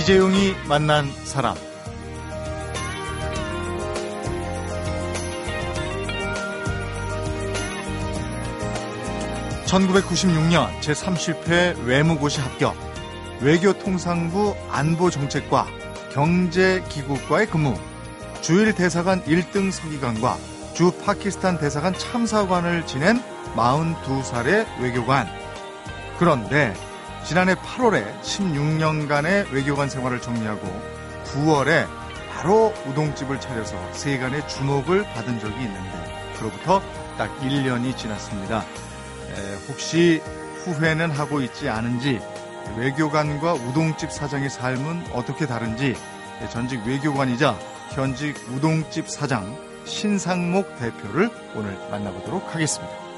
이재용이 만난 사람. (1996년) 제30회 외무고시 합격. 외교통상부 안보정책과 경제기구과의 근무. 주일 대사관 1등 서기관과 주 파키스탄 대사관 참사관을 지낸 42살의 외교관. 그런데 지난해 8월에 16년간의 외교관 생활을 정리하고 9월에 바로 우동집을 차려서 세간의 주목을 받은 적이 있는데 그로부터 딱 1년이 지났습니다. 에, 혹시 후회는 하고 있지 않은지 외교관과 우동집 사장의 삶은 어떻게 다른지 전직 외교관이자 현직 우동집 사장 신상목 대표를 오늘 만나보도록 하겠습니다.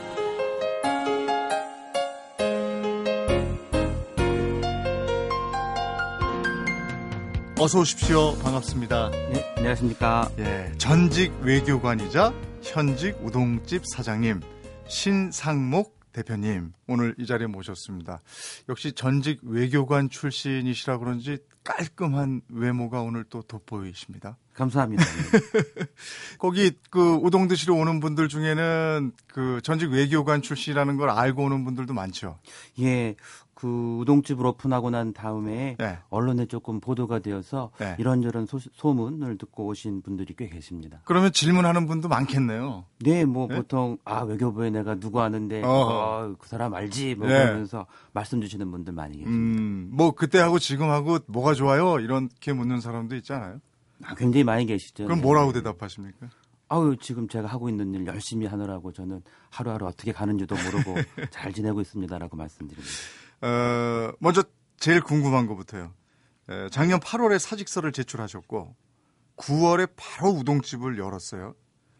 어서 오십시오. 반갑습니다. 네, 안녕하십니까. 예, 전직 외교관이자 현직 우동집 사장님 신상목 대표님 오늘 이 자리에 모셨습니다. 역시 전직 외교관 출신이시라 그런지 깔끔한 외모가 오늘 또 돋보이십니다. 감사합니다. 거기 그 우동 드시러 오는 분들 중에는 그 전직 외교관 출신이라는 걸 알고 오는 분들도 많죠. 예, 그 우동집을 오픈하고 난 다음에 네. 언론에 조금 보도가 되어서 네. 이런저런 소, 문을 듣고 오신 분들이 꽤 계십니다. 그러면 질문하는 분도 많겠네요. 네, 뭐 네? 보통 아 외교부에 내가 누구 아는데. 어, 그 사람 알지 뭐 네. 그러면서 말씀 주시는 분들 많이 계십니다. 음, 뭐 그때하고 지금하고 뭐가 좋아요? 이렇게 묻는 사람도 있잖아요. 아, 굉장히 많이 계시죠. 그럼 네. 뭐라고 대답하십니까? 아유 지금 제가 하고 있는 일 열심히 하느라고 저는 하루하루 어떻게 가는지도 모르고 잘 지내고 있습니다라고 말씀드립니다. 어, 먼저 제일 궁금한 것부터요. 에, 작년 8월에 사직서를 제출하셨고 9월에 바로 우동집을 열었어요.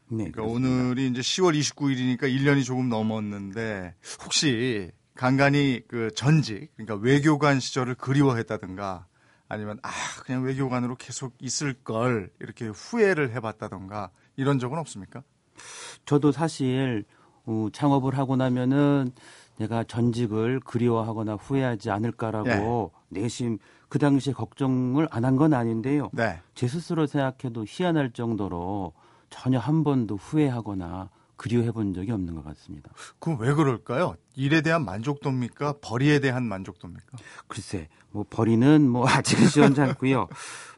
네, 그러니까 그렇습니다. 오늘이 이제 10월 29일이니까 1년이 조금 넘었는데 혹시 간간히 그 전직 그러니까 외교관 시절을 그리워했다든가 아니면 아 그냥 외교관으로 계속 있을 걸 이렇게 후회를 해봤다던가 이런 적은 없습니까? 저도 사실 어, 창업을 하고 나면은 내가 전직을 그리워하거나 후회하지 않을까라고 내심 그 당시에 걱정을 안 한 건 아닌데요. 네. 제 스스로 생각해도 희한할 정도로 전혀 한 번도 후회하거나 그리워해 본 적이 없는 것 같습니다. 그럼 왜 그럴까요? 일에 대한 만족도입니까? 벌이에 대한 만족도입니까? 글쎄, 뭐 벌이는 뭐 아직은 시원찮고요.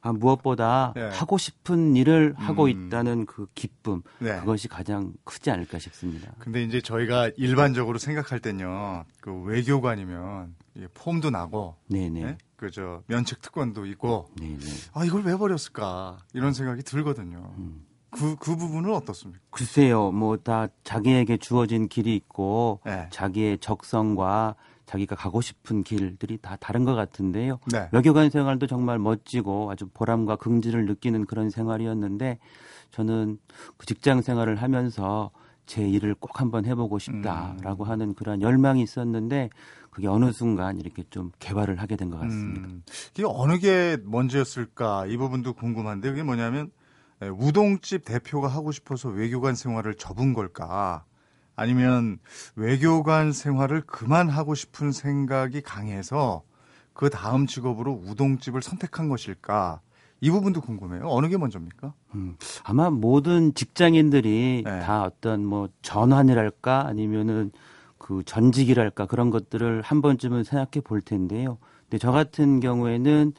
아, 무엇보다 네. 하고 싶은 일을 하고 음. 있다는 그 기쁨, 네. 그것이 가장 크지 않을까 싶습니다. 근데 이제 저희가 일반적으로 생각할 땐요, 그 외교관이면 폼도 나고, 네네. 네? 그저 면책 특권도 있고, 네네. 아 이걸 왜 버렸을까 이런 생각이 들거든요. 음. 그 그 부분은 어떻습니까? 글쎄요, 뭐 다 자기에게 주어진 길이 있고 네. 자기의 적성과 자기가 가고 싶은 길들이 다 다른 것 같은데요. 네. 외교관 생활도 정말 멋지고 아주 보람과 긍지를 느끼는 그런 생활이었는데 저는 그 직장 생활을 하면서 제 일을 꼭 한번 해보고 싶다라고 음. 하는 그런 열망이 있었는데 그게 어느 순간 이렇게 좀 개발을 하게 된 것 같습니다. 음, 이게 어느 게 먼저였을까 이 부분도 궁금한데 그게 뭐냐면 에, 우동집 대표가 하고 싶어서 외교관 생활을 접은 걸까? 아니면 외교관 생활을 그만하고 싶은 생각이 강해서 그 다음 직업으로 우동집을 선택한 것일까? 이 부분도 궁금해요. 어느 게 먼저입니까? 음, 아마 모든 직장인들이 네. 다 어떤 뭐 전환이랄까 아니면은 그 전직이랄까 그런 것들을 한 번쯤은 생각해 볼 텐데요. 근데 저 같은 경우에는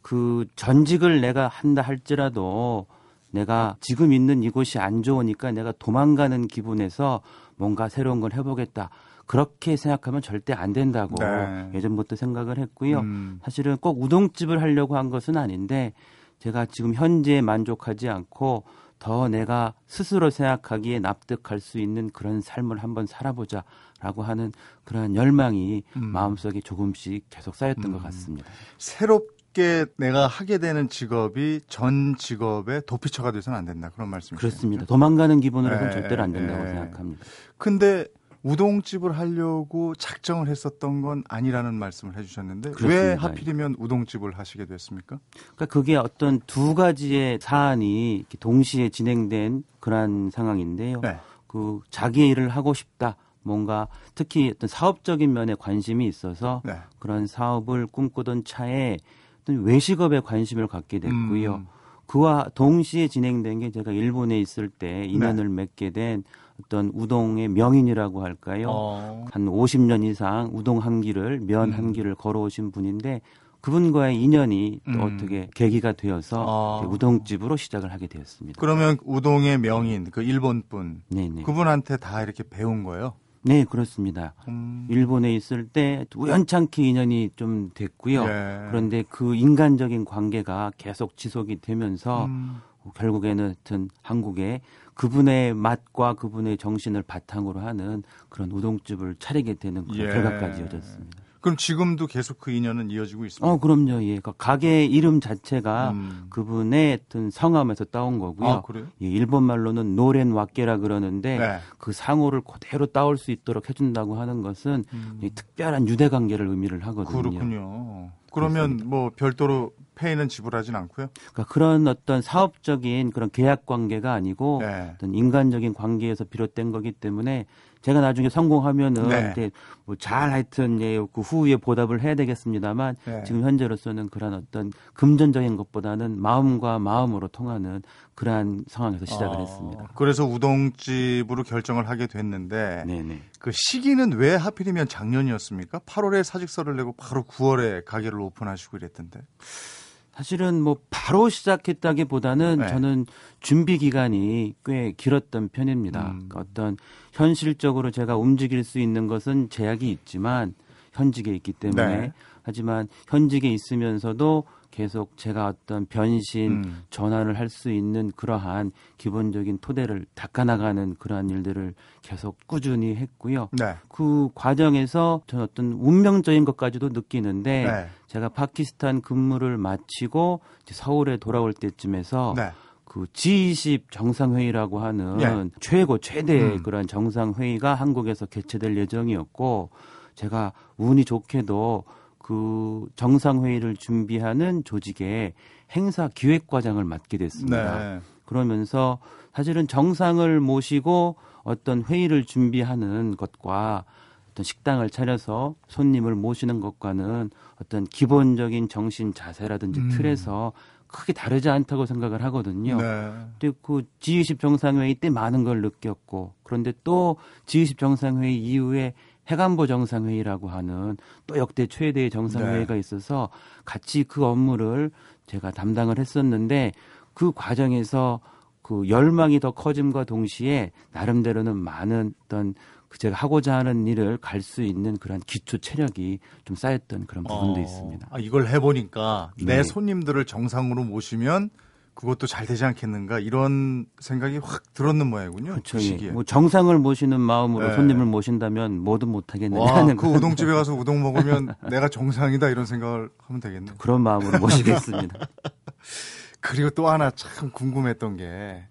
그 전직을 내가 한다 할지라도 내가 지금 있는 이곳이 안 좋으니까 내가 도망가는 기분에서 뭔가 새로운 걸 해보겠다. 그렇게 생각하면 절대 안 된다고 네. 예전부터 생각을 했고요. 음, 사실은 꼭 우동집을 하려고 한 것은 아닌데 제가 지금 현재에 만족하지 않고 더 내가 스스로 생각하기에 납득할 수 있는 그런 삶을 한번 살아보자라고 하는 그런 열망이 음. 마음속에 조금씩 계속 쌓였던 음. 것 같습니다. 새롭 게 내가 하게 되는 직업이 전 직업의 도피처가 돼서는 안 된다. 그런 말씀이시죠? 그렇습니다. 도망가는 기분으로는 네, 절대로 안 된다고 네. 생각합니다. 근데 우동집을 하려고 작정을 했었던 건 아니라는 말씀을 해주셨는데 왜 그렇습니다. 하필이면 우동집을 하시게 됐습니까? 그러니까 그게 어떤 두 가지의 사안이 동시에 진행된 그러한 상황인데요. 네. 그 자기의 일을 하고 싶다. 뭔가 특히 어떤 사업적인 면에 관심이 있어서 네. 그런 사업을 꿈꾸던 차에 어떤 외식업에 관심을 갖게 됐고요. 음. 그와 동시에 진행된 게 제가 일본에 있을 때 인연을 맺게 된 어떤 우동의 명인이라고 할까요? 어. 한 50년 이상 우동 한 길을 면 음. 한 길을 걸어오신 분인데 그분과의 인연이 또 음. 어떻게 계기가 되어서 아. 우동집으로 시작을 하게 되었습니다. 그러면 우동의 명인 그 일본 분 네네. 그분한테 다 이렇게 배운 거예요. 네 그렇습니다. 음. 일본에 있을 때 우연찮게 인연이 좀 됐고요. 예. 그런데 그 인간적인 관계가 계속 지속이 되면서 음. 결국에는 하여튼 한국에 그분의 맛과 그분의 정신을 바탕으로 하는 그런 우동집을 차리게 되는 그런 예. 결과까지 이어졌습니다. 그럼 지금도 계속 그 인연은 이어지고 있습니다. 어, 그럼요. 예. 그 가게 이름 자체가 음. 그분의 어떤 성함에서 따온 거고요. 아, 그래요? 예, 일본 말로는 노렌 왁게라 그러는데 네. 그 상호를 그대로 따올 수 있도록 해준다고 하는 것은 음. 이 특별한 유대 관계를 의미를 하거든요. 그렇군요. 그러면 뭐 별도로 페이는 지불하진 않고요. 그러니까 그런 어떤 사업적인 그런 계약 관계가 아니고 네. 어떤 인간적인 관계에서 비롯된 거기 때문에 제가 나중에 성공하면은 네. 이제 뭐잘 하여튼 예, 그 후에 보답을 해야 되겠습니다만 네. 지금 현재로서는 그런 어떤 금전적인 것보다는 마음과 마음으로 통하는 그러한 상황에서 시작을 어, 했습니다. 그래서 우동집으로 결정을 하게 됐는데 네네. 그 시기는 왜 하필이면 작년이었습니까? 8월에 사직서를 내고 바로 9월에 가게를 오픈하시고 이랬던데. 사실은 뭐 바로 시작했다기보다는 네. 저는 준비 기간이 꽤 길었던 편입니다. 음. 그러니까 어떤 현실적으로 제가 움직일 수 있는 것은 제약이 있지만 현직에 있기 때문에 네. 하지만 현직에 있으면서도 계속 제가 어떤 변신 음. 전환을 할 수 있는 그러한 기본적인 토대를 닦아나가는 그러한 일들을 계속 꾸준히 했고요. 네. 그 과정에서 저는 어떤 운명적인 것까지도 느끼는데 네. 제가 파키스탄 근무를 마치고 서울에 돌아올 때쯤에서 네. 그 G20 정상회의라고 하는 예. 최고 최대의 음. 그런 정상회의가 한국에서 개최될 예정이었고 제가 운이 좋게도 그 정상회의를 준비하는 조직의 행사 기획과장을 맡게 됐습니다. 네. 그러면서 사실은 정상을 모시고 어떤 회의를 준비하는 것과 어떤 식당을 차려서 손님을 모시는 것과는 어떤 기본적인 정신 자세라든지 음. 틀에서 크게 다르지 않다고 생각을 하거든요. 네. 근데 그 G20 정상회의 때 많은 걸 느꼈고 그런데 또 G20 정상회의 이후에 해관보 정상회의라고 하는 또 역대 최대의 정상회의가 있어서 같이 그 업무를 제가 담당을 했었는데 그 과정에서 그 열망이 더 커짐과 동시에 나름대로는 많은 어떤 그 제가 하고자 하는 일을 갈 수 있는 그런 기초 체력이 좀 쌓였던 그런 부분도 어, 있습니다. 아, 이걸 해보니까 내 네. 손님들을 정상으로 모시면 그것도 잘 되지 않겠는가 이런 생각이 확 들었는 모양이군요. 그렇죠. 그 예. 시기에. 뭐 정상을 모시는 마음으로 네. 손님을 모신다면 뭐든 못하겠느냐 와, 하는 그 우동집에 가서 우동 먹으면 내가 정상이다 이런 생각을 하면 되겠네. 그런 마음으로 모시겠습니다. 그리고 또 하나 참 궁금했던 게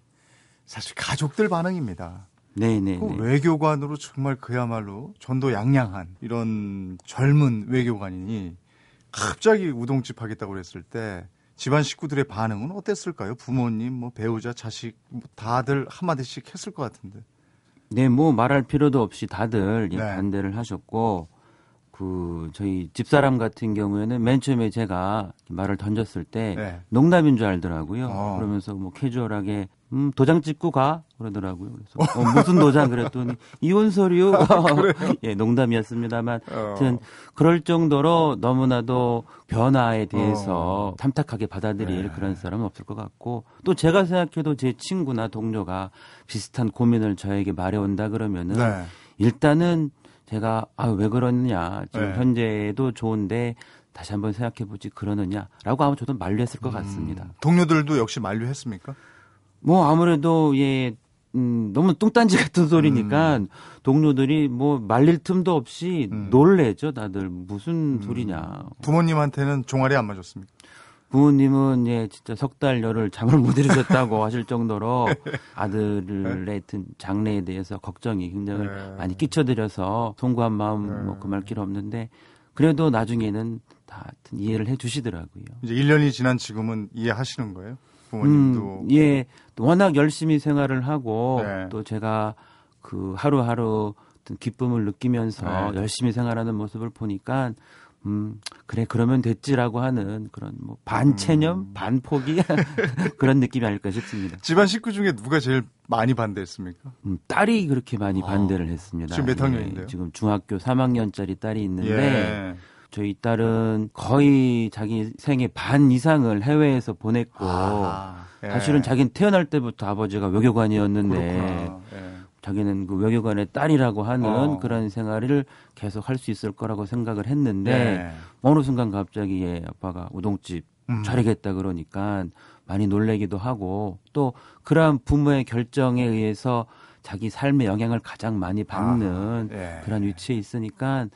사실 가족들 반응입니다. 네네. 그 외교관으로 정말 그야말로 전도 양양한 이런 젊은 외교관이 갑자기 우동집 하겠다고 그랬을 때 집안 식구들의 반응은 어땠을까요? 부모님, 뭐 배우자, 자식 뭐 다들 한마디씩 했을 것 같은데. 네, 뭐 말할 필요도 없이 다들 예, 네. 반대를 하셨고 그 저희 집사람 같은 경우에는 맨 처음에 제가 말을 던졌을 때 네. 농담인 줄 알더라고요. 어. 그러면서 뭐 캐주얼하게 음, 도장 찍고 가 그러더라고요. 그래서 어, 무슨 도장 그랬더니 이혼 서류. 예, 농담이었습니다만 어. 하여튼 그럴 정도로 너무나도 변화에 대해서 탐탁하게 받아들일 네. 그런 사람은 없을 것 같고 또 제가 생각해도 제 친구나 동료가 비슷한 고민을 저에게 말해온다 그러면은 네. 일단은 제가 아 왜 그러느냐 지금 네. 현재도 좋은데 다시 한번 생각해보지 그러느냐라고 아마 저도 만류했을 것 같습니다. 동료들도 역시 만류했습니까? 뭐 아무래도 예 음, 너무 뚱딴지 같은 소리니까 동료들이 뭐 말릴 틈도 없이 음. 놀래죠 다들 무슨 소리냐 부모님한테는 종아리 안 맞았습니까? 부모님은 예 진짜 석 달 열흘 잠을 못 이루셨다고 하실 정도로 아들의 하여튼 장래에 대해서 걱정이 굉장히 네. 많이 끼쳐드려서 송구한 마음 뭐 금할 길 없는데 그래도 나중에는 다 이해를 해 주시더라고요. 이제 1년이 지난 지금은 이해하시는 거예요? 부모님도. 음, 예, 또 워낙 열심히 생활을 하고 네. 또 제가 그 하루하루 어떤 기쁨을 느끼면서 네. 열심히 생활하는 모습을 보니까 음, 그래, 그러면 됐지라고 하는 그런 뭐 반체념, 음. 반포기 그런 느낌이 아닐까 싶습니다. 집안 식구 중에 누가 제일 많이 반대했습니까? 음, 딸이 그렇게 많이 아, 반대를 했습니다. 지금 몇 예, 학년인데요? 지금 중학교 3학년짜리 딸이 있는데 예. 저희 딸은 거의 자기 생애 반 이상을 해외에서 보냈고 아, 예. 사실은 자기는 태어날 때부터 아버지가 외교관이었는데. 예. 자기는 그 외교관의 딸이라고 하는 어. 그런 생활을 계속 할 수 있을 거라고 생각을 했는데 예. 어느 순간 갑자기 얘 아빠가 우동집 음. 차리겠다 그러니까 많이 놀래기도 하고 또 그러한 부모의 결정에 의해서 자기 삶의 영향을 가장 많이 받는 아, 예. 그런 위치에 있으니까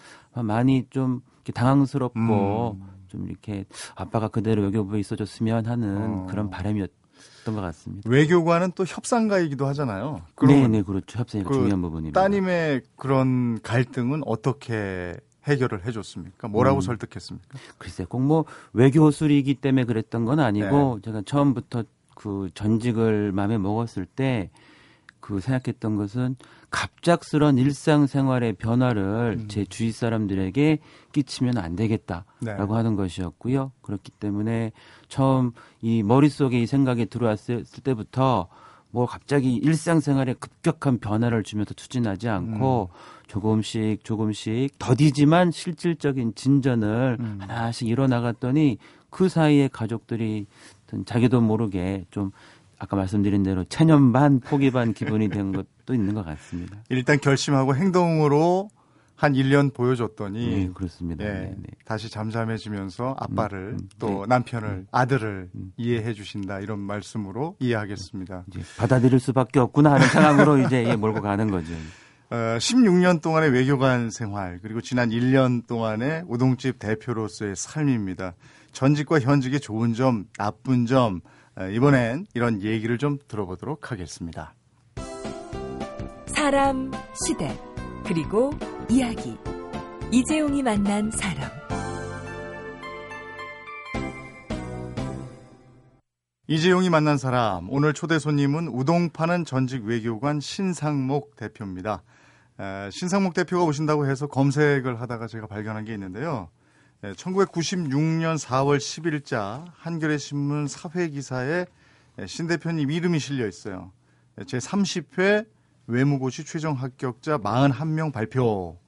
많이 좀 당황스럽고 음. 좀 이렇게 아빠가 그대로 외교부에 있어줬으면 하는 어. 그런 바람이었던 것 같습니다. 외교관은 또 협상가이기도 하잖아요. 네, 네, 그렇죠. 협상이 그 중요한 부분입니다. 따님의 그런 갈등은 어떻게 해결을 해줬습니까? 뭐라고 음. 설득했습니까? 글쎄, 꼭 뭐 외교술이기 때문에 그랬던 건 아니고 네. 제가 처음부터 그 전직을 마음에 먹었을 때 그 생각했던 것은 갑작스런 일상생활의 변화를 음. 제 주위 사람들에게 끼치면 안 되겠다라고 네. 하는 것이었고요. 그렇기 때문에 처음 이 머릿속에 이 생각이 들어왔을 때부터 뭐 갑자기 일상생활에 급격한 변화를 주면서 추진하지 않고 조금씩 조금씩 더디지만 실질적인 진전을 음. 하나씩 이뤄나갔더니 그 사이에 가족들이 자기도 모르게 좀 아까 말씀드린 대로 체념 반 포기 반 기분이 된 것도 있는 것 같습니다. 일단 결심하고 행동으로 한 1년 보여줬더니 네, 그렇습니다. 예, 네, 네. 다시 잠잠해지면서 아빠를 음, 또 네. 남편을 아들을 음. 이해해 주신다 이런 말씀으로 이해하겠습니다. 받아들일 수밖에 없구나 하는 상황으로 이제 예, 몰고 가는 거죠. 어, 16년 동안의 외교관 생활 그리고 지난 1년 동안의 우동집 대표로서의 삶입니다. 전직과 현직의 좋은 점, 나쁜 점 어, 이번엔 이런 얘기를 좀 들어보도록 하겠습니다. 사람, 시대, 그리고 이야기. 이재용이 만난 사람. 이재용이 만난 사람 오늘 초대 손님은 우동 파는 전직 외교관 신상목 대표입니다. 에, 신상목 대표가 오신다고 해서 검색을 하다가 제가 발견한 게 있는데요. 에, 1996년 4월 10일자 한겨레 신문 사회 기사에 에, 신 대표님 이름이 실려 있어요. 에, 제 30회 외무고시 최종 합격자 41명 발표.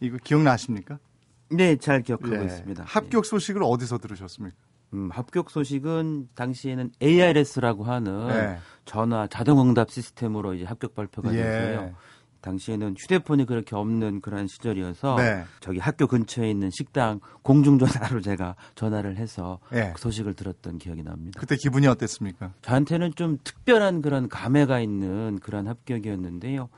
이거 기억나십니까? 네, 잘 기억하고 예. 있습니다. 합격 소식을 어디서 들으셨습니까? 음, 합격 소식은 당시에는 ARS라고 하는 네. 전화 자동응답 시스템으로 이제 합격 발표가 예. 됐어요. 당시에는 휴대폰이 그렇게 없는 그런 시절이어서 네. 저기 학교 근처에 있는 식당 공중전화로 제가 전화를 해서 예. 그 소식을 들었던 기억이 납니다. 그때 기분이 어땠습니까? 저한테는 좀 특별한 그런 감회가 있는 그런 합격이었는데요.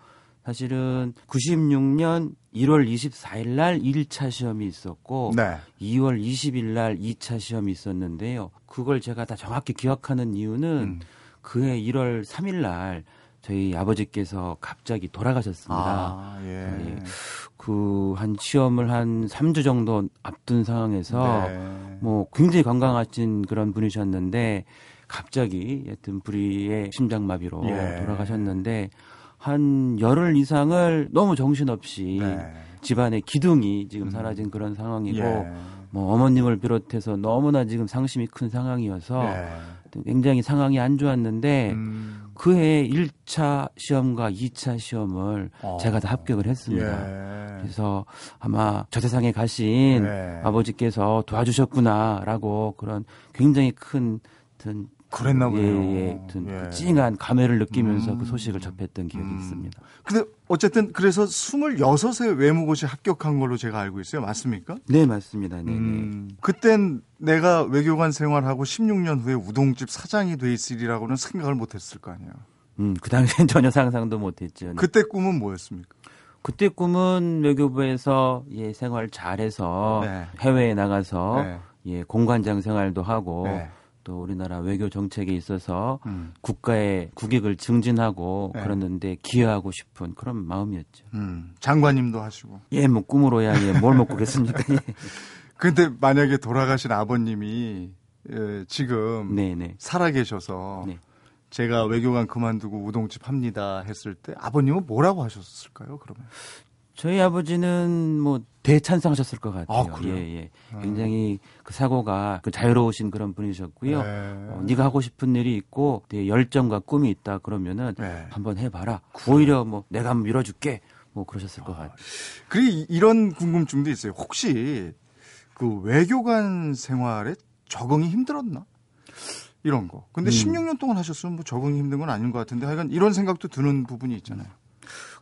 사실은 96년 1월 24일 날 1차 시험이 있었고 네. 2월 20일 날 2차 시험이 있었는데요. 그걸 제가 다 정확히 기억하는 이유는 음. 그해 1월 3일 날 저희 아버지께서 갑자기 돌아가셨습니다. 아, 예. 예. 그한 시험을 한 3주 정도 앞둔 상황에서 네. 뭐 굉장히 건강하신 그런 분이셨는데 갑자기 여튼 불의의 심장마비로 예. 돌아가셨는데 한 열흘 이상을 너무 정신없이 네. 집안의 기둥이 지금 음. 사라진 그런 상황이고 예. 뭐 어머님을 비롯해서 너무나 지금 상심이 큰 상황이어서 예. 굉장히 상황이 안 좋았는데 음. 그해 1차 시험과 2차 시험을 어. 제가 다 합격을 했습니다. 예. 그래서 아마 저 세상에 가신 네. 아버지께서 도와주셨구나라고 그런 굉장히 큰 그랬나 보네요. 예, 예, 어떤 예. 그 찡한 감회를 느끼면서 음. 그 소식을 접했던 기억이 음. 있습니다. 근데 어쨌든 그래서 26세 외무고시 합격한 걸로 제가 알고 있어요. 맞습니까? 네, 맞습니다. 네, 네. 음. 그땐 내가 외교관 생활하고 16년 후에 우동집 사장이 돼 있으리라고는 생각을 못 했을 거 아니에요. 음, 그 당시엔 전혀 상상도 못 했죠. 네. 그때 꿈은 뭐였습니까? 그때 꿈은 외교부에서 예, 생활 잘해서 네. 해외에 나가서 네. 예, 공관장 생활도 하고 네. 또 우리나라 외교 정책에 있어서 음. 국가의 국익을 증진하고 네. 그러는데 기여하고 싶은 그런 마음이었죠. 음. 장관님도 하시고. 예, 뭐 꿈으로야 예, 뭘 먹고 겠습니까? 예. 근데 만약에 돌아가신 아버님이 예, 지금 네, 네. 살아계셔서 네. 제가 외교관 그만두고 우동집 합니다 했을 때 아버님은 뭐라고 하셨을까요? 그러면 저희 아버지는 뭐 대찬성하셨을 것 같아요. 아, 그래요? 예, 예. 굉장히 그 사고가 그 자유로우신 그런 분이셨고요. 네. 어, 네가 하고 싶은 일이 있고 내 열정과 꿈이 있다 그러면은 네. 한번 해봐라. 오히려 뭐 내가 한번 밀어줄게. 뭐 그러셨을 것 같아요. 그리고 이- 이런 궁금증도 있어요. 혹시 그 외교관 생활에 적응이 힘들었나? 이런 거. 근데 음. 16년 동안 하셨으면 뭐 적응이 힘든 건 아닌 것 같은데 하여간 이런 생각도 드는 부분이 있잖아요.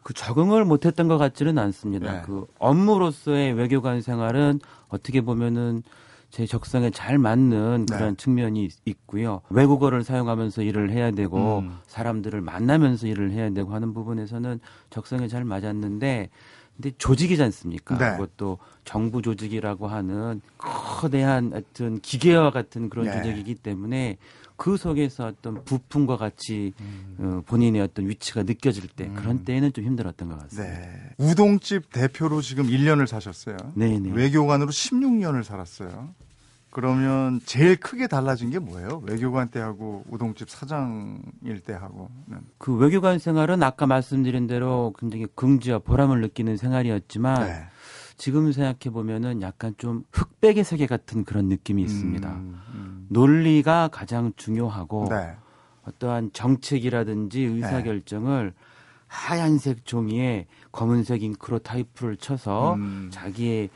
그 적응을 못했던 것 같지는 않습니다. 네. 그 업무로서의 외교관 생활은 어떻게 보면은 제 적성에 잘 맞는 네. 그런 측면이 있- 있고요. 외국어를 사용하면서 일을 해야 되고 음. 사람들을 만나면서 일을 해야 되고 하는 부분에서는 적성에 잘 맞았는데 근데 조직이지 않습니까? 네. 그것도 정부 조직이라고 하는 거대한 하여튼 기계와 같은 그런 네. 조직이기 때문에 그 속에서 어떤 부품과 같이 음. 어, 본인의 어떤 위치가 느껴질 때 그런 때에는 좀 힘들었던 것 같습니다. 네. 우동집 대표로 지금 1년을 사셨어요. 네네. 외교관으로 16년을 살았어요. 그러면 제일 크게 달라진 게 뭐예요? 외교관 때하고 우동집 사장일 때하고는. 그 외교관 생활은 아까 말씀드린 대로 굉장히 긍지와 보람을 느끼는 생활이었지만 네. 지금 생각해 보면은 약간 좀 흑백의 세계 같은 그런 느낌이 있습니다. 음, 음. 논리가 가장 중요하고 네. 어떠한 정책이라든지 의사 결정을 하얀색 종이에 검은색 잉크로 타이프를 쳐서 음. 자기의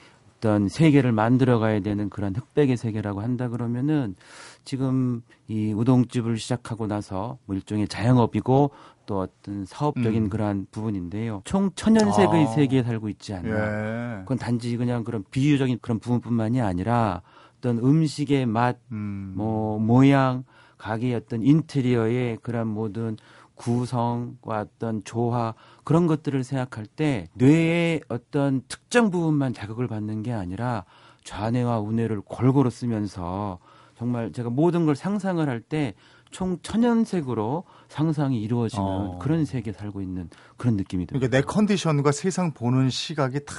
어떤 세계를 만들어 가야 되는 그런 흑백의 세계라고 한다 그러면은 지금 이 우동집을 시작하고 나서 뭐 일종의 자영업이고 또 어떤 사업적인 음. 그러한 부분인데요. 총 천연색의 아. 세계에 살고 있지 않나. 예. 그건 단지 그냥 그런 비유적인 그런 부분뿐만이 아니라 어떤 음식의 맛, 음. 뭐 모양, 가게의 어떤 인테리어의 그런 모든 구성과 어떤 조화 그런 것들을 생각할 때 뇌의 어떤 특정 부분만 자극을 받는 게 아니라 좌뇌와 우뇌를 골고루 쓰면서 정말 제가 모든 걸 상상을 할 때 총 천연색으로 상상이 이루어지는 어. 그런 세계에 살고 있는 그런 느낌이 듭니다. 그러니까 내 컨디션과 세상 보는 시각이 다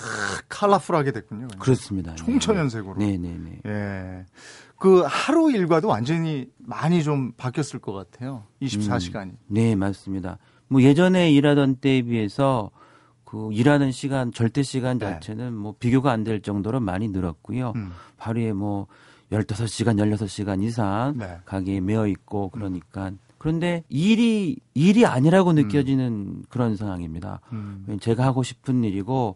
컬러풀하게 됐군요. 그렇습니다. 총천연색으로. 네네네. 예. 그 하루 일과도 완전히 많이 좀 바뀌었을 것 같아요. 24시간이. 네, 맞습니다. 뭐 예전에 일하던 때에 비해서 그 일하는 시간, 절대 시간 네. 자체는 뭐 비교가 안 될 정도로 많이 늘었고요. 음. 하루에 뭐 15시간, 16시간 이상 네. 가게에 매여 있고 그러니까 그런데 일이 일이 아니라고 느껴지는 그런 상황입니다. 음. 제가 하고 싶은 일이고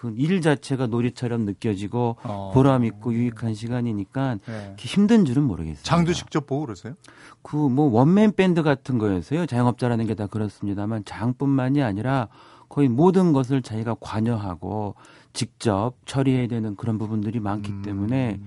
그 일 자체가 놀이처럼 느껴지고 어. 보람 있고 유익한 시간이니까 네. 힘든 줄은 모르겠어요. 장도 직접 보고 그러세요? 그 뭐 원맨 밴드 같은 거였어요. 자영업자라는 게 다 그렇습니다만 장뿐만이 아니라 거의 모든 것을 자기가 관여하고 직접 처리해야 되는 그런 부분들이 많기 음. 때문에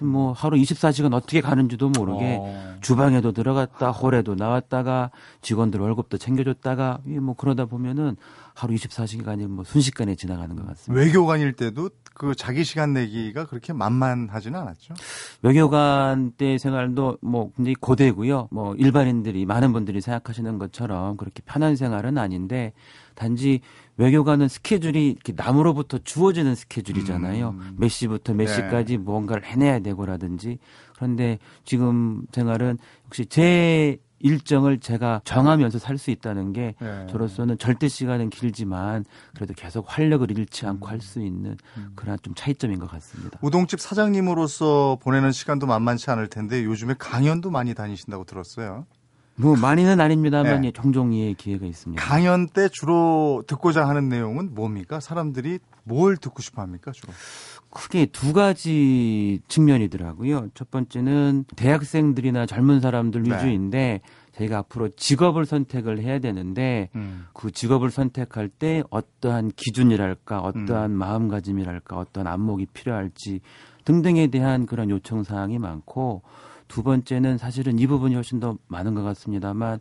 뭐 하루 24시간 어떻게 가는지도 모르게 어. 주방에도 들어갔다 홀에도 나왔다가 직원들 월급도 챙겨줬다가 이뭐 그러다 보면은 하루 24시간이 뭐 순식간에 지나가는 것 같습니다. 외교관일 때도 그 자기 시간 내기가 그렇게 만만하지는 않았죠. 외교관 때 생활도 뭐 굉장히 고되고요. 뭐 일반인들이 많은 분들이 생각하시는 것처럼 그렇게 편한 생활은 아닌데 단지 외교관은 스케줄이 이렇게 남으로부터 주어지는 스케줄이잖아요. 음. 몇 시부터 몇 네. 시까지 무언가를 해내야 되고라든지 그런데 지금 생활은 혹시 제 일정을 제가 정하면서 살 수 있다는 게 예. 저로서는 절대 시간은 길지만 그래도 계속 활력을 잃지 않고 할 수 있는 음. 그런 좀 차이점인 것 같습니다. 우동집 사장님으로서 보내는 시간도 만만치 않을 텐데 요즘에 강연도 많이 다니신다고 들었어요. 뭐 많이는 아닙니다만 네. 예, 종종 예 기회가 있습니다. 강연 때 주로 듣고자 하는 내용은 뭡니까? 사람들이 뭘 듣고 싶어 합니까, 주로? 크게 두 가지 측면이더라고요. 첫 번째는 대학생들이나 젊은 사람들 네. 위주인데 저희가 앞으로 직업을 선택을 해야 되는데 음. 그 직업을 선택할 때 어떠한 기준이랄까, 어떠한 음. 마음가짐이랄까, 어떠한 안목이 필요할지 등등에 대한 그런 요청 사항이 많고 두 번째는 사실은 이 부분이 훨씬 더 많은 것 같습니다만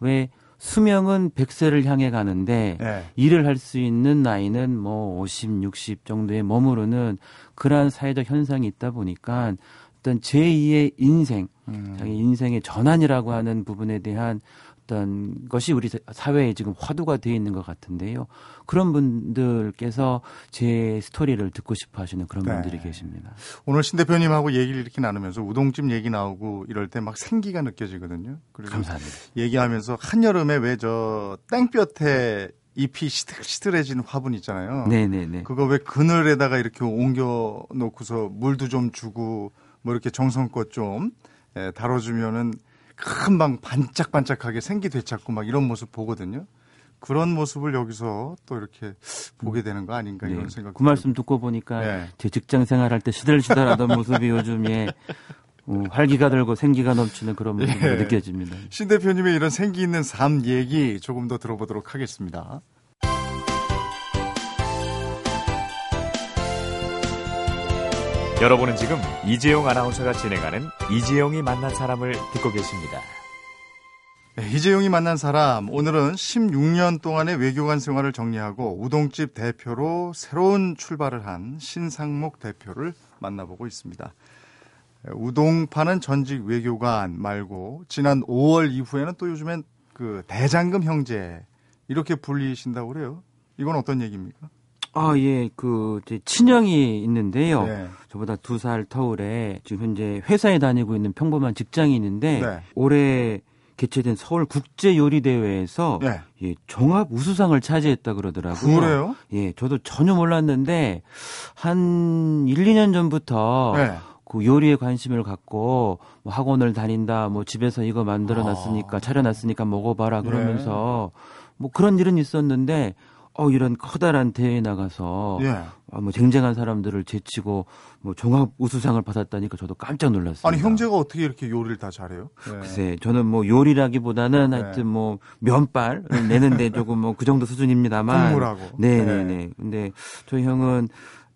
왜 수명은 100세를 향해 가는데 예. 일을 할 수 있는 나이는 뭐 50, 60 정도에 머무르는 그러한 사회적 현상이 있다 보니까 어떤 제2의 인생, 음. 자기 인생의 전환이라고 하는 부분에 대한 어떤 것이 우리 사회에 지금 화두가 되어 있는 것 같은데요. 그런 분들께서 제 스토리를 듣고 싶어 하시는 그런 네. 분들이 계십니다. 오늘 신 대표님하고 얘기를 이렇게 나누면서 우동집 얘기 나오고 이럴 때 막 생기가 느껴지거든요. 감사합니다. 얘기하면서 한여름에 왜 저 땡볕에 잎이 시들시들해진 화분 있잖아요. 네네네. 그거 왜 그늘에다가 이렇게 옮겨 놓고서 물도 좀 주고 뭐 이렇게 정성껏 좀 예, 다뤄주면은 금방 반짝반짝하게 생기 되찾고 막 이런 모습 보거든요. 그런 모습을 여기서 또 이렇게 보게 되는 거 아닌가 네. 이런 생각. 그 말씀 듣고 보니까 네. 제 직장 생활할 때 시들시들하던 모습이 요즘 예, 어, 활기가 들고 생기가 넘치는 그런 모습이 예. 느껴집니다. 신 대표님의 이런 생기 있는 삶 얘기 조금 더 들어보도록 하겠습니다. 여러분은 지금 이재용 아나운서가 진행하는 이재용이 만난 사람을 듣고 계십니다. 네, 이재용이 만난 사람 오늘은 16년 동안의 외교관 생활을 정리하고 우동집 대표로 새로운 출발을 한 신상목 대표를 만나보고 있습니다. 네, 우동 파는 전직 외교관 말고 지난 5월 이후에는 또 요즘엔 그 대장금 형제 이렇게 불리신다고 그래요. 이건 어떤 얘기입니까? 아, 예, 그, 제 친형이 있는데요. 네. 저보다 두 살 터울에 지금 현재 회사에 다니고 있는 평범한 직장인인데 네. 올해 개최된 서울 국제 요리 대회에서 네. 예, 종합 우수상을 차지했다 그러더라고요. 그래요? 예, 저도 전혀 몰랐는데 한 1, 2년 전부터 네. 그 요리에 관심을 갖고 뭐 학원을 다닌다, 뭐 집에서 이거 만들어 아. 놨으니까 차려 놨으니까 먹어봐라 네. 그러면서 뭐 그런 일은 있었는데 어 이런 커다란 대회에 나가서 예. 아, 뭐 쟁쟁한 사람들을 제치고 뭐 종합 우수상을 받았다니까 저도 깜짝 놀랐습니다. 아니 형제가 어떻게 이렇게 요리를 다 잘해요? 네. 글쎄, 저는 뭐 요리라기보다는 네. 하여튼 뭐 면발을 내는데 조금 뭐 그 정도 수준입니다만. 국물하고. 네네네. 근데 저희 형은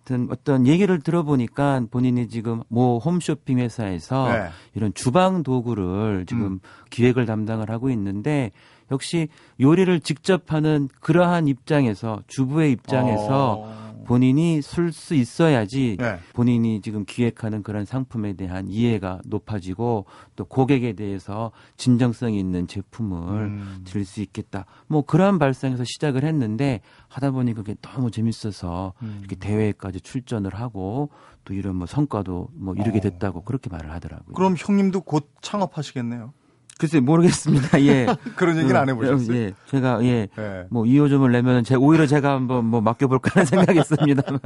하여튼 어떤 얘기를 들어보니까 본인이 지금 뭐 홈쇼핑 회사에서 네. 이런 주방 도구를 지금 음. 기획을 담당을 하고 있는데 역시 요리를 직접 하는 그러한 입장에서 주부의 입장에서 어. 본인이 쓸 수 있어야지 네. 본인이 지금 기획하는 그런 상품에 대한 이해가 높아지고 또 고객에 대해서 진정성이 있는 제품을 음. 드릴 수 있겠다. 뭐 그러한 발상에서 시작을 했는데 하다 보니 그게 너무 재밌어서 음. 이렇게 대회까지 출전을 하고 또 이런 뭐 성과도 뭐 이루게 어. 됐다고 그렇게 말을 하더라고요. 그럼 형님도 곧 창업하시겠네요. 글쎄 모르겠습니다. 예. 그런 얘기는 안 해보셨어요? 예. 제가 예. 네. 뭐 2호점을 내면 제 오히려 제가 한번 뭐 맡겨볼까 하는 생각했습니다만.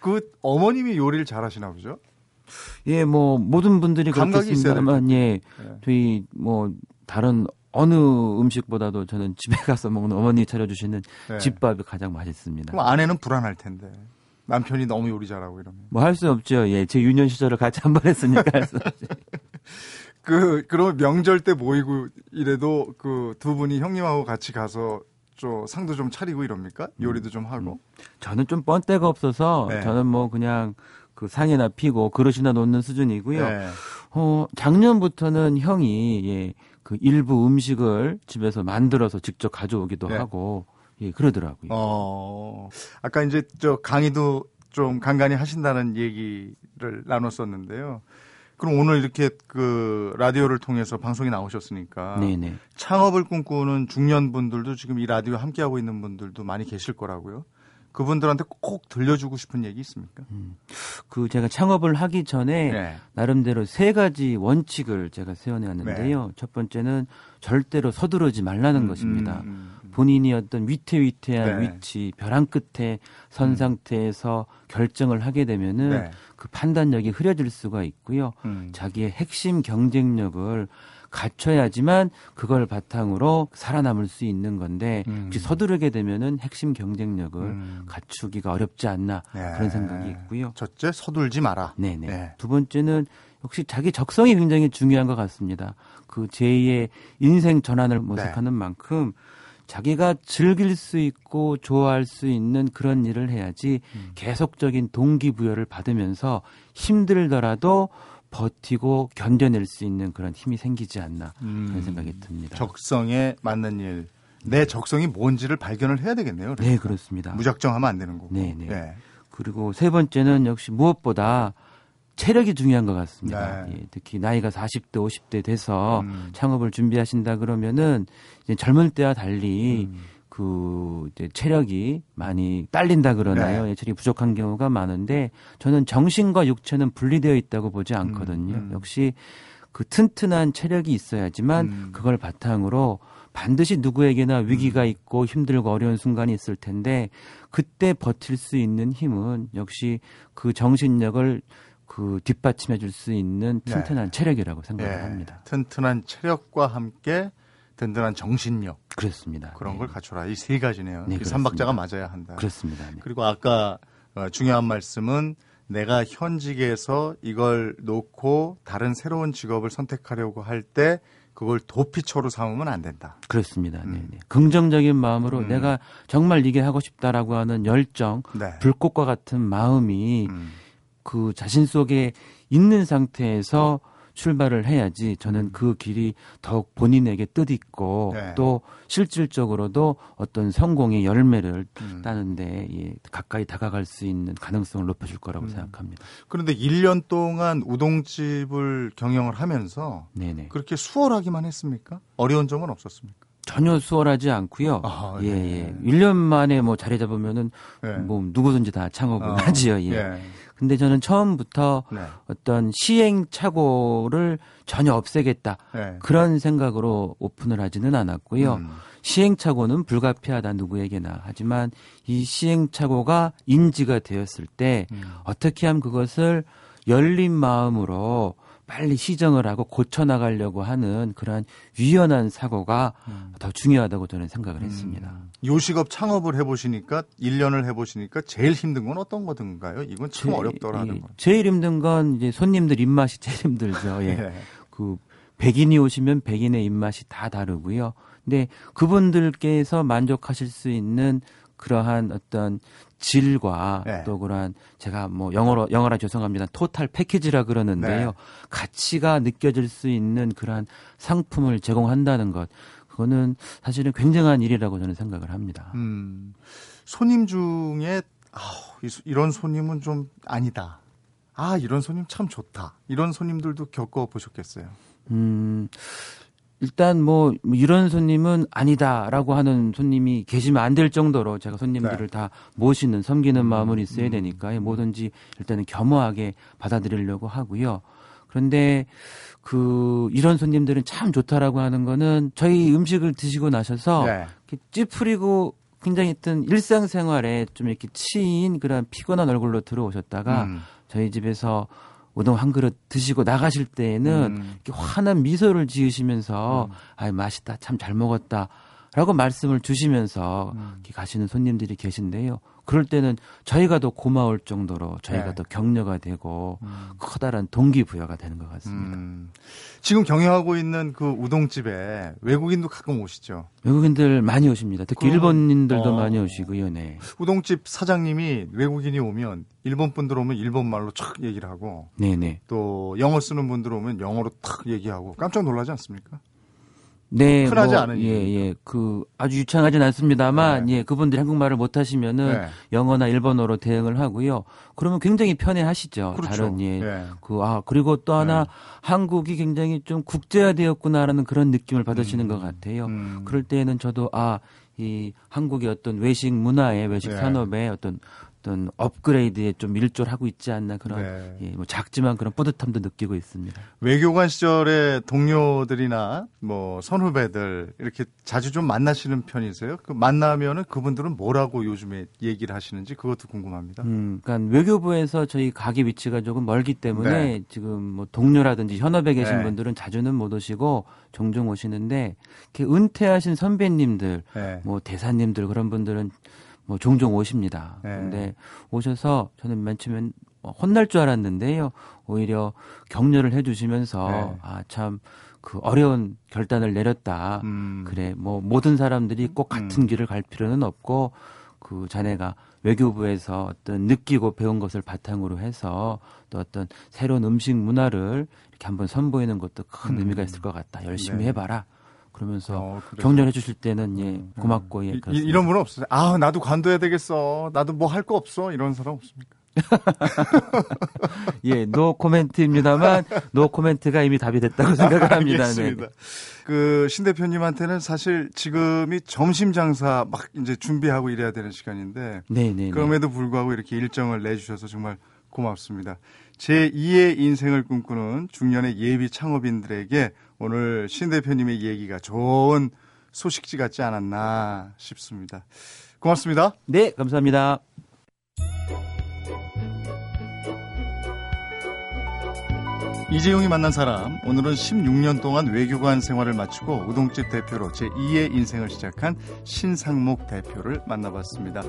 그 어머님이 요리를 잘하시나 보죠? 예, 뭐 모든 분들이 그렇겠습니다만 예, 네. 저희 뭐 다른 어느 음식보다도 저는 집에 가서 먹는 어머니 차려주시는 네. 집밥이 가장 맛있습니다. 그럼 아내는 불안할 텐데 남편이 너무 요리 잘하고 이러면 뭐 할 수 없죠. 예, 제 유년 시절을 같이 한 번 했으니까 할 수 없죠. 그 그러면 명절 때 모이고 이래도 그 두 분이 형님하고 같이 가서 저 상도 좀 차리고 이럽니까? 요리도 좀 하고. 저는 좀 뻔때가 없어서 네. 저는 뭐 그냥 그 상에나 피고 그릇이나 놓는 수준이고요. 네. 어, 작년부터는 형이 예, 그 일부 음식을 집에서 만들어서 직접 가져오기도 네. 하고 예, 그러더라고요. 어 아까 이제 저 강의도 좀 간간히 하신다는 얘기를 나눴었는데요. 그럼 오늘 이렇게 그 라디오를 통해서 방송에 나오셨으니까 네네. 창업을 꿈꾸는 중년 분들도 지금 이 라디오 함께 하고 있는 분들도 많이 계실 거라고요. 그분들한테 꼭 들려주고 싶은 얘기 있습니까? 그 제가 창업을 하기 전에 네. 나름대로 세 가지 원칙을 제가 세워내었는데요. 첫 번째는 절대로 서두르지 말라는 것입니다. 음, 음, 본인이 어떤 위태위태한 네. 위치, 벼랑 끝에 선 음. 상태에서 결정을 하게 되면은 네. 그 판단력이 흐려질 수가 있고요. 음. 자기의 핵심 경쟁력을 갖춰야지만 그걸 바탕으로 살아남을 수 있는 건데 음. 혹시 서두르게 되면은 핵심 경쟁력을 음. 갖추기가 어렵지 않나 네. 그런 생각이 있고요. 첫째 서둘지 마라. 네네. 네. 두 번째는 역시 자기 적성이 굉장히 중요한 것 같습니다. 그 제2의 인생 전환을 모색하는 네. 만큼 자기가 즐길 수 있고 좋아할 수 있는 그런 일을 해야지 음. 계속적인 동기부여를 받으면서 힘들더라도 버티고 견뎌낼 수 있는 그런 힘이 생기지 않나 음. 그런 생각이 듭니다. 적성에 맞는 일. 내 적성이 뭔지를 발견을 해야 되겠네요. 네, 그렇습니다. 무작정 하면 안 되는 거고. 네, 네. 예. 그리고 세 번째는 역시 무엇보다 체력이 중요한 것 같습니다. 네. 예, 특히 나이가 40대, 50대 돼서 음. 창업을 준비하신다 그러면은 이제 젊을 때와 달리 음. 그 이제 체력이 많이 딸린다 그러나요? 네. 예, 체력이 부족한 경우가 많은데 저는 정신과 육체는 분리되어 있다고 보지 않거든요. 음. 역시 그 튼튼한 체력이 있어야지만 음. 그걸 바탕으로 반드시 누구에게나 위기가 있고 힘들고 어려운 순간이 있을 텐데 그때 버틸 수 있는 힘은 역시 그 정신력을 그 뒷받침해 줄 수 있는 네. 튼튼한 체력이라고 생각을 예, 합니다. 튼튼한 체력과 함께 든든한 정신력 그렇습니다. 그런 네. 걸 갖춰라. 이 세 가지네요. 네, 그 삼박자가 맞아야 한다. 그렇습니다. 네. 그리고 아까 어, 중요한 말씀은 내가 현직에서 이걸 놓고 다른 새로운 직업을 선택하려고 할 때 그걸 도피처로 삼으면 안 된다. 그렇습니다. 음. 네, 네. 긍정적인 마음으로 음. 내가 정말 이게 하고 싶다라고 하는 열정, 네. 불꽃과 같은 마음이 음. 그 자신 속에 있는 상태에서 출발을 해야지 저는 그 길이 더욱 본인에게 뜻있고 네. 또 실질적으로도 어떤 성공의 열매를 음. 따는데 예, 가까이 다가갈 수 있는 가능성을 높여줄 거라고 음. 생각합니다. 그런데 1년 동안 우동집을 경영을 하면서 네네. 그렇게 수월하기만 했습니까? 어려운 점은 없었습니까? 전혀 수월하지 않고요. 아, 예, 네. 예. 1년 만에 뭐 자리 잡으면은 네. 뭐 누구든지 다 창업을 어, 하지요. 예. 예. 근데 저는 처음부터 네. 어떤 시행착오를 전혀 없애겠다. 네. 그런 생각으로 오픈을 하지는 않았고요. 음. 시행착오는 불가피하다 누구에게나. 하지만 이 시행착오가 인지가 되었을 때 음. 어떻게 하면 그것을 열린 마음으로 빨리 시정을 하고 고쳐나가려고 하는 그러한 유연한 사고가 더 중요하다고 저는 생각을 했습니다. 음. 요식업 창업을 해보시니까 1년을 해보시니까 제일 힘든 건 어떤 거든가요? 이건 참 제- 어렵더라는 예, 거. 제일 힘든 건 이제 손님들 입맛이 제일 힘들죠. 예. 예. 그 백인이 오시면 백인의 입맛이 다 다르고요. 근데 그분들께서 만족하실 수 있는 그러한 어떤 질과 네. 또 그러한 제가 뭐 영어로 영어라 죄송합니다. 토탈 패키지라 그러는데요. 네. 가치가 느껴질 수 있는 그러한 상품을 제공한다는 것. 그거는 사실은 굉장한 일이라고 저는 생각을 합니다. 음, 손님 중에 아우, 이 이런 손님은 좀 아니다. 아 이런 손님 참 좋다. 이런 손님들도 겪어 보셨겠어요. 음, 일단 뭐 이런 손님은 아니다라고 하는 손님이 계시면 안 될 정도로 제가 손님들을 네. 다 모시는 섬기는 음, 마음은 있어야 음. 되니까 뭐든지 일단은 겸허하게 받아들이려고 하고요. 그런데 그 이런 손님들은 참 좋다라고 하는 거는 저희 음식을 드시고 나셔서 네. 찌푸리고 굉장히 어떤 일상생활에 좀 이렇게 치인 그런 피곤한 얼굴로 들어오셨다가 음, 저희 집에서 우동 한 그릇 드시고 나가실 때에는 음. 이렇게 환한 미소를 지으시면서 음. 아 맛있다 참 잘 먹었다 라고 말씀을 주시면서 음. 가시는 손님들이 계신데요. 그럴 때는 저희가 더 고마울 정도로 저희가 네. 더 격려가 되고 음. 커다란 동기부여가 되는 것 같습니다. 음. 지금 경영하고 있는 그 우동집에 외국인도 가끔 오시죠. 외국인들 많이 오십니다. 특히 그- 일본인들도 어. 많이 오시고요. 네. 우동집 사장님이 외국인이 오면 일본 분들 오면 일본 말로 촥 얘기를 하고 네네. 또 영어 쓰는 분들 오면 영어로 탁 얘기하고 깜짝 놀라지 않습니까? 네, 흔하지 뭐, 않은 예. 예, 그 아주 유창하진 않습니다만, 네. 예, 그분들이 한국말을 못 하시면은 네. 영어나 일본어로 대응을 하고요. 그러면 굉장히 편해 하시죠. 그렇죠. 다른 예, 예. 그아 그리고 또 하나 네. 한국이 굉장히 좀 국제화되었구나라는 그런 느낌을 받으시는 음. 것 같아요. 음. 그럴 때에는 저도 아 이 한국의 어떤 외식 문화의 외식 네. 산업의 어떤 어떤 업그레이드에 좀 밀조를 하고 있지 않나 그런 네. 예, 뭐 작지만 그런 뿌듯함도 느끼고 있습니다. 외교관 시절에 동료들이나 뭐 선후배들 이렇게 자주 좀 만나시는 편이세요? 그 만나면은 그분들은 뭐라고 요즘에 얘기를 하시는지 그것도 궁금합니다. 음, 그러니까 외교부에서 저희 가게 위치가 조금 멀기 때문에 네. 지금 뭐 동료라든지 현업에 계신 네. 분들은 자주는 못 오시고 종종 오시는데 이렇게 은퇴하신 선배님들, 네. 뭐 대사님들 그런 분들은 뭐 종종 오십니다. 네. 근데 오셔서 저는 맨 처음엔 뭐 혼날 줄 알았는데요. 오히려 격려를 해주시면서 네. 아참 그 어려운 결단을 내렸다. 음. 그래 뭐 모든 사람들이 꼭 같은 음. 길을 갈 필요는 없고 그 자네가 외교부에서 어떤 느끼고 배운 것을 바탕으로 해서 또 어떤 새로운 음식 문화를 이렇게 한번 선보이는 것도 큰 음. 의미가 있을 것 같다. 열심히 네. 해봐라. 그러면서 어. 격려해 주실 때는 예 고맙고 예 이. 이런 분은 없어요. 아, 나도 관둬야 되겠어. 나도 뭐 할 거 없어. 이런 사람 없습니까? 예, no comment입니다만 no comment가 이미 답이 됐다고 생각을 합니다. 네. 알겠습니다. 그 신 대표님한테는 사실 지금이 점심 장사 막 이제 준비하고 이래야 되는 시간인데 네, 네. 네. 그럼에도 불구하고 이렇게 일정을 내주셔서 정말 고맙습니다. 제 2의 인생을 꿈꾸는 중년의 예비 창업인들에게 오늘 신 대표님의 얘기가 좋은 소식지 같지 않았나 싶습니다. 고맙습니다. 네, 감사합니다. 이재용이 만난 사람 오늘은 16년 동안 외교관 생활을 마치고 우동집 대표로 제2의 인생을 시작한 신상목 대표를 만나봤습니다.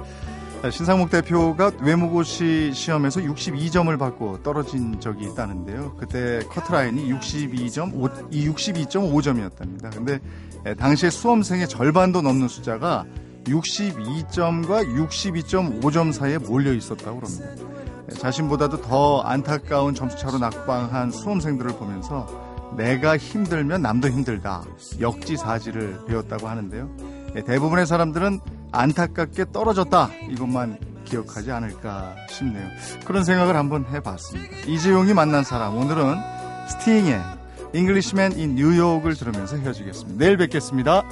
신상목 대표가 외무고시 시험에서 62점을 받고 떨어진 적이 있다는데요. 그때 커트라인이 62점, 62.5점이었답니다. 근데 당시에 수험생의 절반도 넘는 숫자가 62점과 62.5점 사이에 몰려 있었다고 합니다. 자신보다도 더 안타까운 점수차로 낙방한 수험생들을 보면서 내가 힘들면 남도 힘들다. 역지사지를 배웠다고 하는데요. 대부분의 사람들은 안타깝게 떨어졌다. 이것만 기억하지 않을까 싶네요. 그런 생각을 한번 해봤습니다. 이재용이 만난 사람. 오늘은 스팅의 Englishman in New York을 들으면서 헤어지겠습니다. 내일 뵙겠습니다.